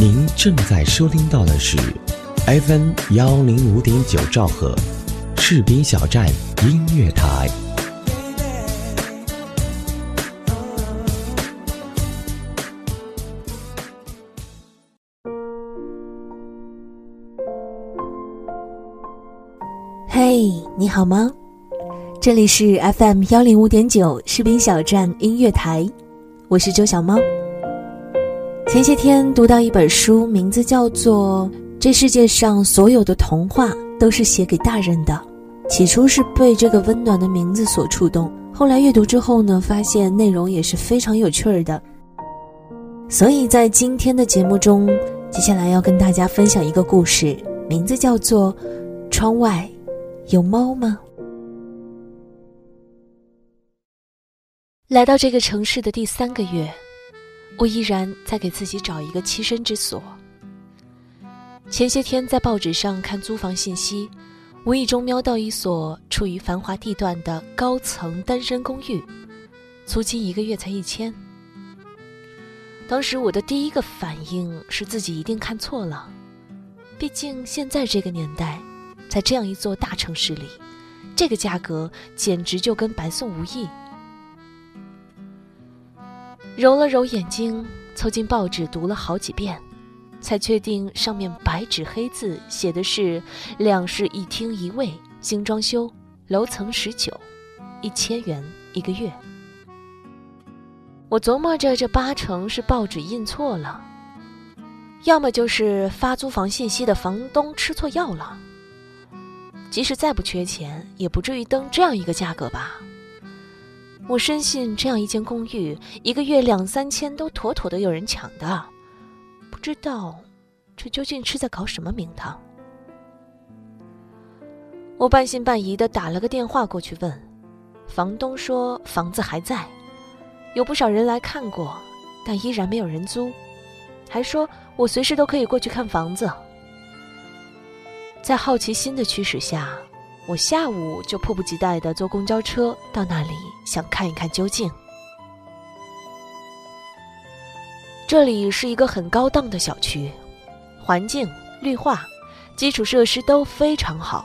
您正在收听到的是 FM 幺零五点九兆赫，士兵小站音乐台。嘿，你好吗？这里是 FM 幺零五点九士兵小站音乐台，我是周小猫。前些天读到一本书，名字叫做《这世界上所有的童话都是写给大人的》。起初是被这个温暖的名字所触动，后来阅读之后呢，发现内容也是非常有趣儿的。所以在今天的节目中，接下来要跟大家分享一个故事，名字叫做《窗外有猫吗》。来到这个城市的第三个月，我依然在给自己找一个栖身之所。前些天在报纸上看租房信息，无意中瞄到一所处于繁华地段的高层单身公寓，租金一个月才一千。当时我的第一个反应是自己一定看错了，毕竟现在这个年代，在这样一座大城市里，这个价格简直就跟白送无异。揉了揉眼睛，凑近报纸读了好几遍，才确定上面白纸黑字写的是两室一厅一卫，新装修，楼层十九，一千元一个月。我琢磨着，这八成是报纸印错了，要么就是发租房信息的房东吃错药了。即使再不缺钱，也不至于登这样一个价格吧。我深信，这样一间公寓，一个月两三千都妥妥的有人抢的。不知道，这究竟是在搞什么名堂？我半信半疑的打了个电话过去问，房东说房子还在，有不少人来看过，但依然没有人租，还说我随时都可以过去看房子。在好奇心的驱使下。我下午就迫不及待的坐公交车到那里，想看一看究竟。这里是一个很高档的小区，环境、绿化、基础设施都非常好，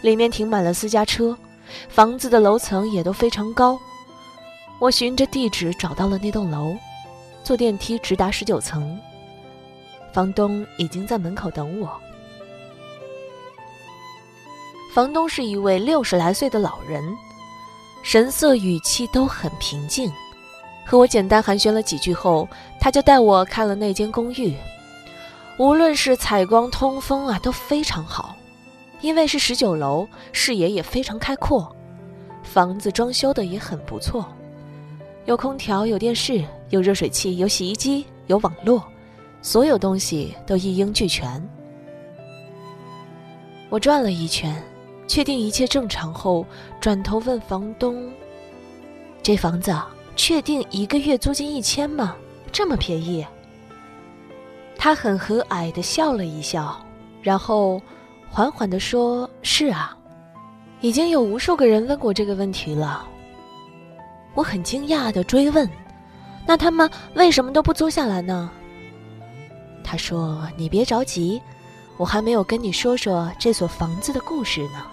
里面停满了私家车，房子的楼层也都非常高。我循着地址找到了那栋楼，坐电梯直达十九层，房东已经在门口等我。房东是一位六十来岁的老人，神色语气都很平静。和我简单寒暄了几句后，他就带我看了那间公寓。无论是采光、通风啊，都非常好。因为是十九楼，视野也非常开阔。房子装修的也很不错，有空调、有电视、有热水器、有洗衣机、有网络，所有东西都一应俱全。我转了一圈。确定一切正常后，转头问房东：“这房子确定一个月租金一千吗？这么便宜？”他很和蔼的笑了一笑，然后缓缓的说：“是啊，已经有无数个人问过这个问题了。”我很惊讶的追问：“那他们为什么都不租下来呢？”他说：“你别着急，我还没有跟你说说这所房子的故事呢。”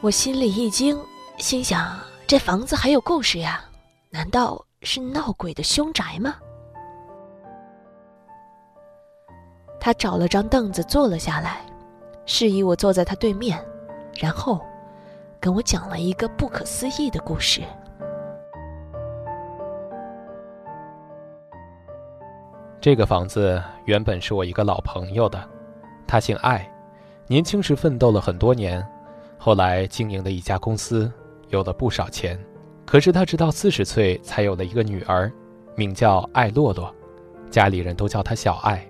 我心里一惊，心想：这房子还有故事呀？难道是闹鬼的凶宅吗？他找了张凳子坐了下来，示意我坐在他对面，然后跟我讲了一个不可思议的故事。这个房子原本是我一个老朋友的，他姓艾，年轻时奋斗了很多年。后来经营的一家公司有了不少钱，可是他直到四十岁才有了一个女儿，名叫艾洛洛，家里人都叫她小艾。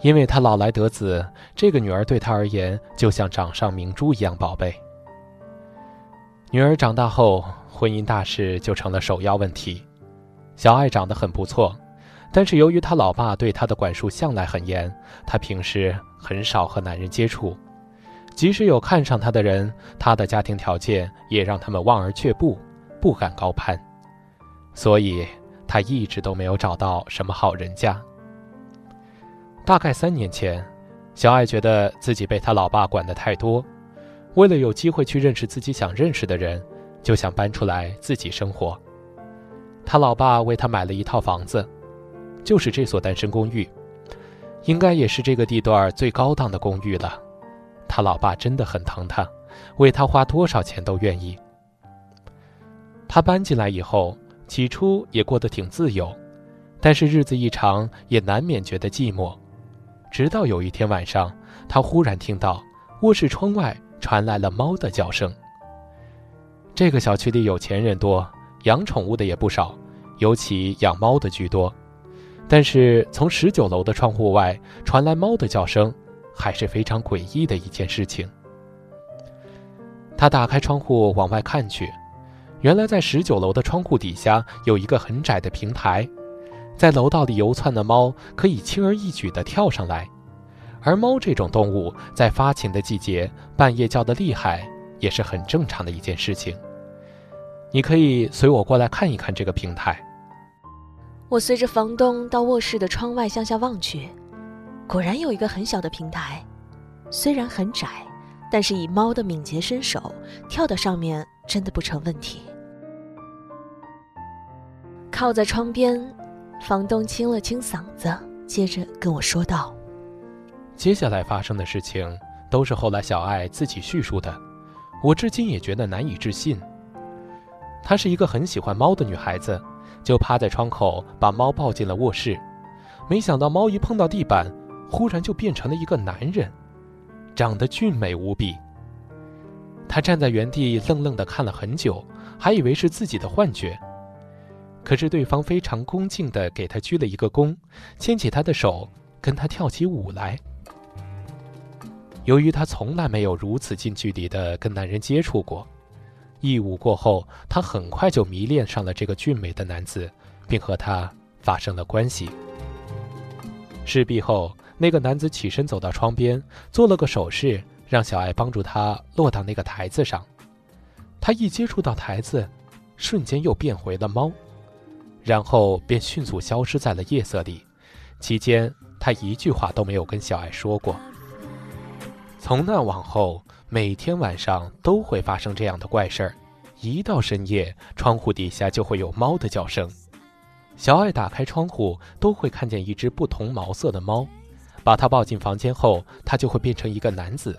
因为他老来得子，这个女儿对他而言就像掌上明珠一样宝贝。女儿长大后，婚姻大事就成了首要问题。小艾长得很不错，但是由于他老爸对他的管束向来很严，他平时很少和男人接触。即使有看上他的人，他的家庭条件也让他们望而却步，不敢高攀。所以，他一直都没有找到什么好人家。大概三年前，小爱觉得自己被他老爸管得太多，为了有机会去认识自己想认识的人，就想搬出来自己生活。他老爸为他买了一套房子，就是这所单身公寓，应该也是这个地段最高档的公寓了。他老爸真的很疼他，为他花多少钱都愿意。他搬进来以后，起初也过得挺自由，但是日子一长，也难免觉得寂寞。直到有一天晚上，他忽然听到卧室窗外传来了猫的叫声。这个小区里有钱人多，养宠物的也不少，尤其养猫的居多。但是从十九楼的窗户外传来猫的叫声，还是非常诡异的一件事情。他打开窗户往外看去，原来在十九楼的窗户底下有一个很窄的平台。在楼道里游窜的猫可以轻而易举地跳上来，而猫这种动物在发情的季节半夜叫得厉害，也是很正常的一件事情。你可以随我过来看一看这个平台。我随着房东到卧室的窗外向下望去，果然有一个很小的平台，虽然很窄，但是以猫的敏捷身手，跳到上面真的不成问题。靠在窗边。房东清了清嗓子，接着跟我说道：“接下来发生的事情都是后来小爱自己叙述的，我至今也觉得难以置信。她是一个很喜欢猫的女孩子，就趴在窗口把猫抱进了卧室。没想到猫一碰到地板，忽然就变成了一个男人，长得俊美无比。她站在原地愣愣地看了很久，还以为是自己的幻觉。”可是对方非常恭敬地给他鞠了一个躬，牵起他的手，跟他跳起舞来。由于他从来没有如此近距离地跟男人接触过，一舞过后，他很快就迷恋上了这个俊美的男子，并和他发生了关系。事毕后，那个男子起身走到窗边，做了个手势，让小爱帮助他落到那个台子上。他一接触到台子，瞬间又变回了猫。然后便迅速消失在了夜色里，期间他一句话都没有跟小爱说过。从那往后，每天晚上都会发生这样的怪事儿，一到深夜，窗户底下就会有猫的叫声。小爱打开窗户，都会看见一只不同毛色的猫，把它抱进房间后，它就会变成一个男子。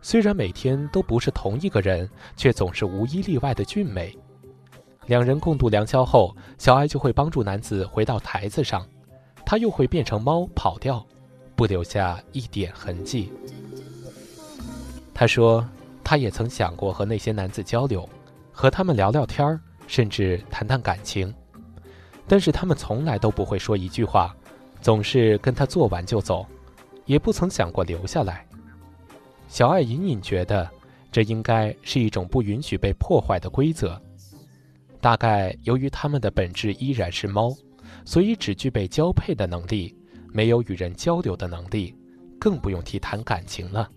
虽然每天都不是同一个人，却总是无一例外的俊美。两人共度良宵后，小爱就会帮助男子回到台子上，他又会变成猫跑掉，不留下一点痕迹。他说，他也曾想过和那些男子交流，和他们聊聊天儿，甚至谈谈感情，但是他们从来都不会说一句话，总是跟他做完就走，也不曾想过留下来。小爱隐隐觉得，这应该是一种不允许被破坏的规则。大概由于他们的本质依然是猫，所以只具备交配的能力，没有与人交流的能力，更不用提谈感情了。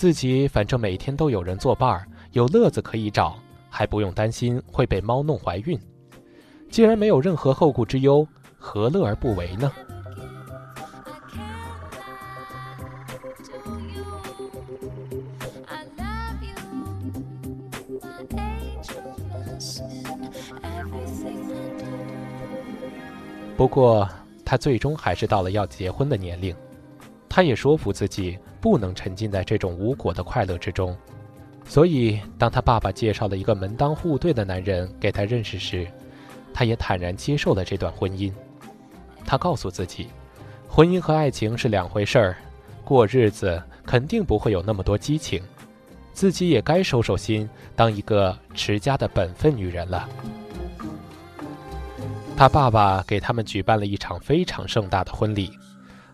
自己反正每天都有人作伴儿，有乐子可以找，还不用担心会被猫弄怀孕。既然没有任何后顾之忧，何乐而不为呢？不过，他最终还是到了要结婚的年龄。他也说服自己不能沉浸在这种无果的快乐之中。所以，当他爸爸介绍了一个门当户对的男人给他认识时，他也坦然接受了这段婚姻。他告诉自己，婚姻和爱情是两回事儿，过日子肯定不会有那么多激情，自己也该收收心，当一个持家的本分女人了。他爸爸给他们举办了一场非常盛大的婚礼，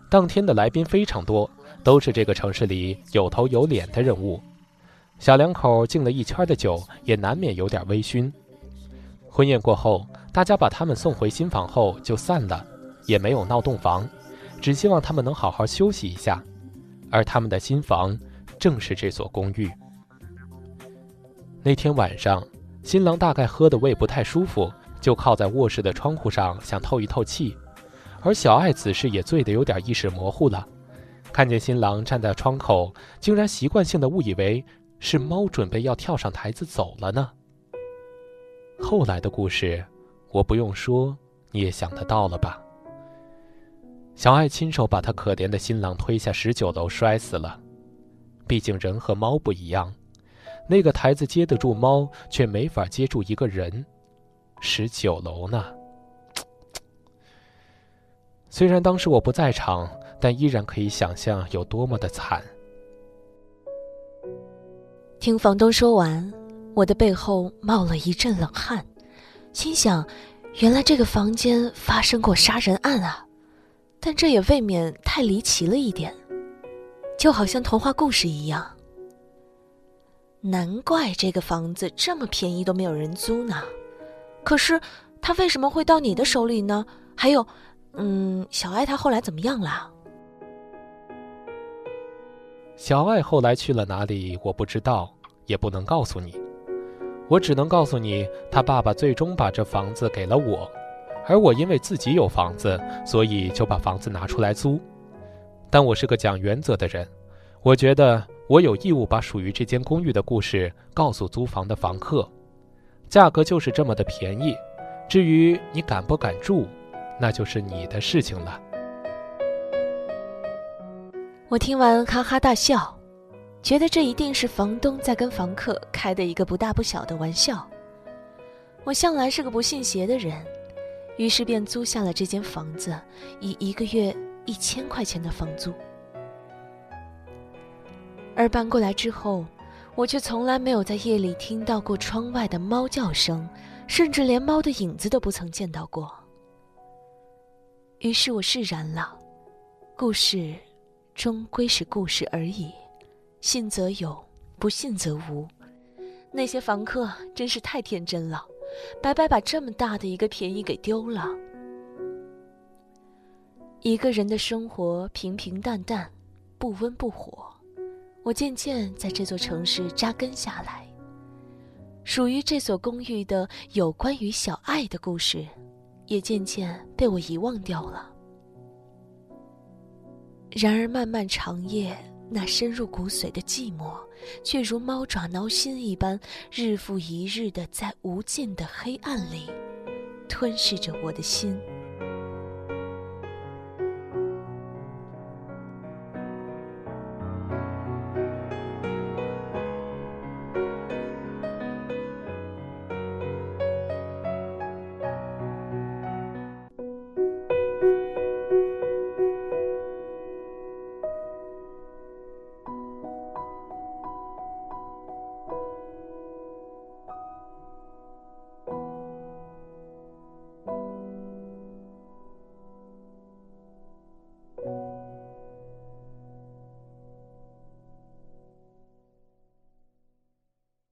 当天的来宾非常多，都是这个城市里有头有脸的人物。小两口敬了一圈的酒，也难免有点微醺。婚宴过后，大家把他们送回新房后就散了，也没有闹洞房，只希望他们能好好休息一下。而他们的新房正是这所公寓。那天晚上，新郎大概喝的胃不太舒服。就靠在卧室的窗户上想透一透气，而小爱此时也醉得有点意识模糊了，看见新郎站在窗口，竟然习惯性的误以为是猫准备要跳上台子走了呢。后来的故事，我不用说，你也想得到了吧？小爱亲手把他可怜的新郎推下十九楼，摔死了。毕竟人和猫不一样，那个台子接得住猫，却没法接住一个人。十九楼呢？虽然当时我不在场，但依然可以想象有多么的惨。听房东说完，我的背后冒了一阵冷汗，心想：原来这个房间发生过杀人案啊！但这也未免太离奇了一点，就好像童话故事一样。难怪这个房子这么便宜都没有人租呢。可是，他为什么会到你的手里呢？还有，嗯，小爱他后来怎么样了？小爱后来去了哪里？我不知道，也不能告诉你。我只能告诉你，他爸爸最终把这房子给了我，而我因为自己有房子，所以就把房子拿出来租。但我是个讲原则的人，我觉得我有义务把属于这间公寓的故事告诉租房的房客。价格就是这么的便宜，至于你敢不敢住，那就是你的事情了。我听完哈哈大笑，觉得这一定是房东在跟房客开的一个不大不小的玩笑。我向来是个不信邪的人，于是便租下了这间房子，以一个月一千块钱的房租。而搬过来之后。我却从来没有在夜里听到过窗外的猫叫声，甚至连猫的影子都不曾见到过。于是我释然了，故事终归是故事而已，信则有，不信则无。那些房客真是太天真了，白白把这么大的一个便宜给丢了。一个人的生活平平淡淡，不温不火。我渐渐在这座城市扎根下来，属于这所公寓的有关于小爱的故事，也渐渐被我遗忘掉了。然而漫漫长夜，那深入骨髓的寂寞，却如猫爪挠心一般，日复一日的在无尽的黑暗里，吞噬着我的心。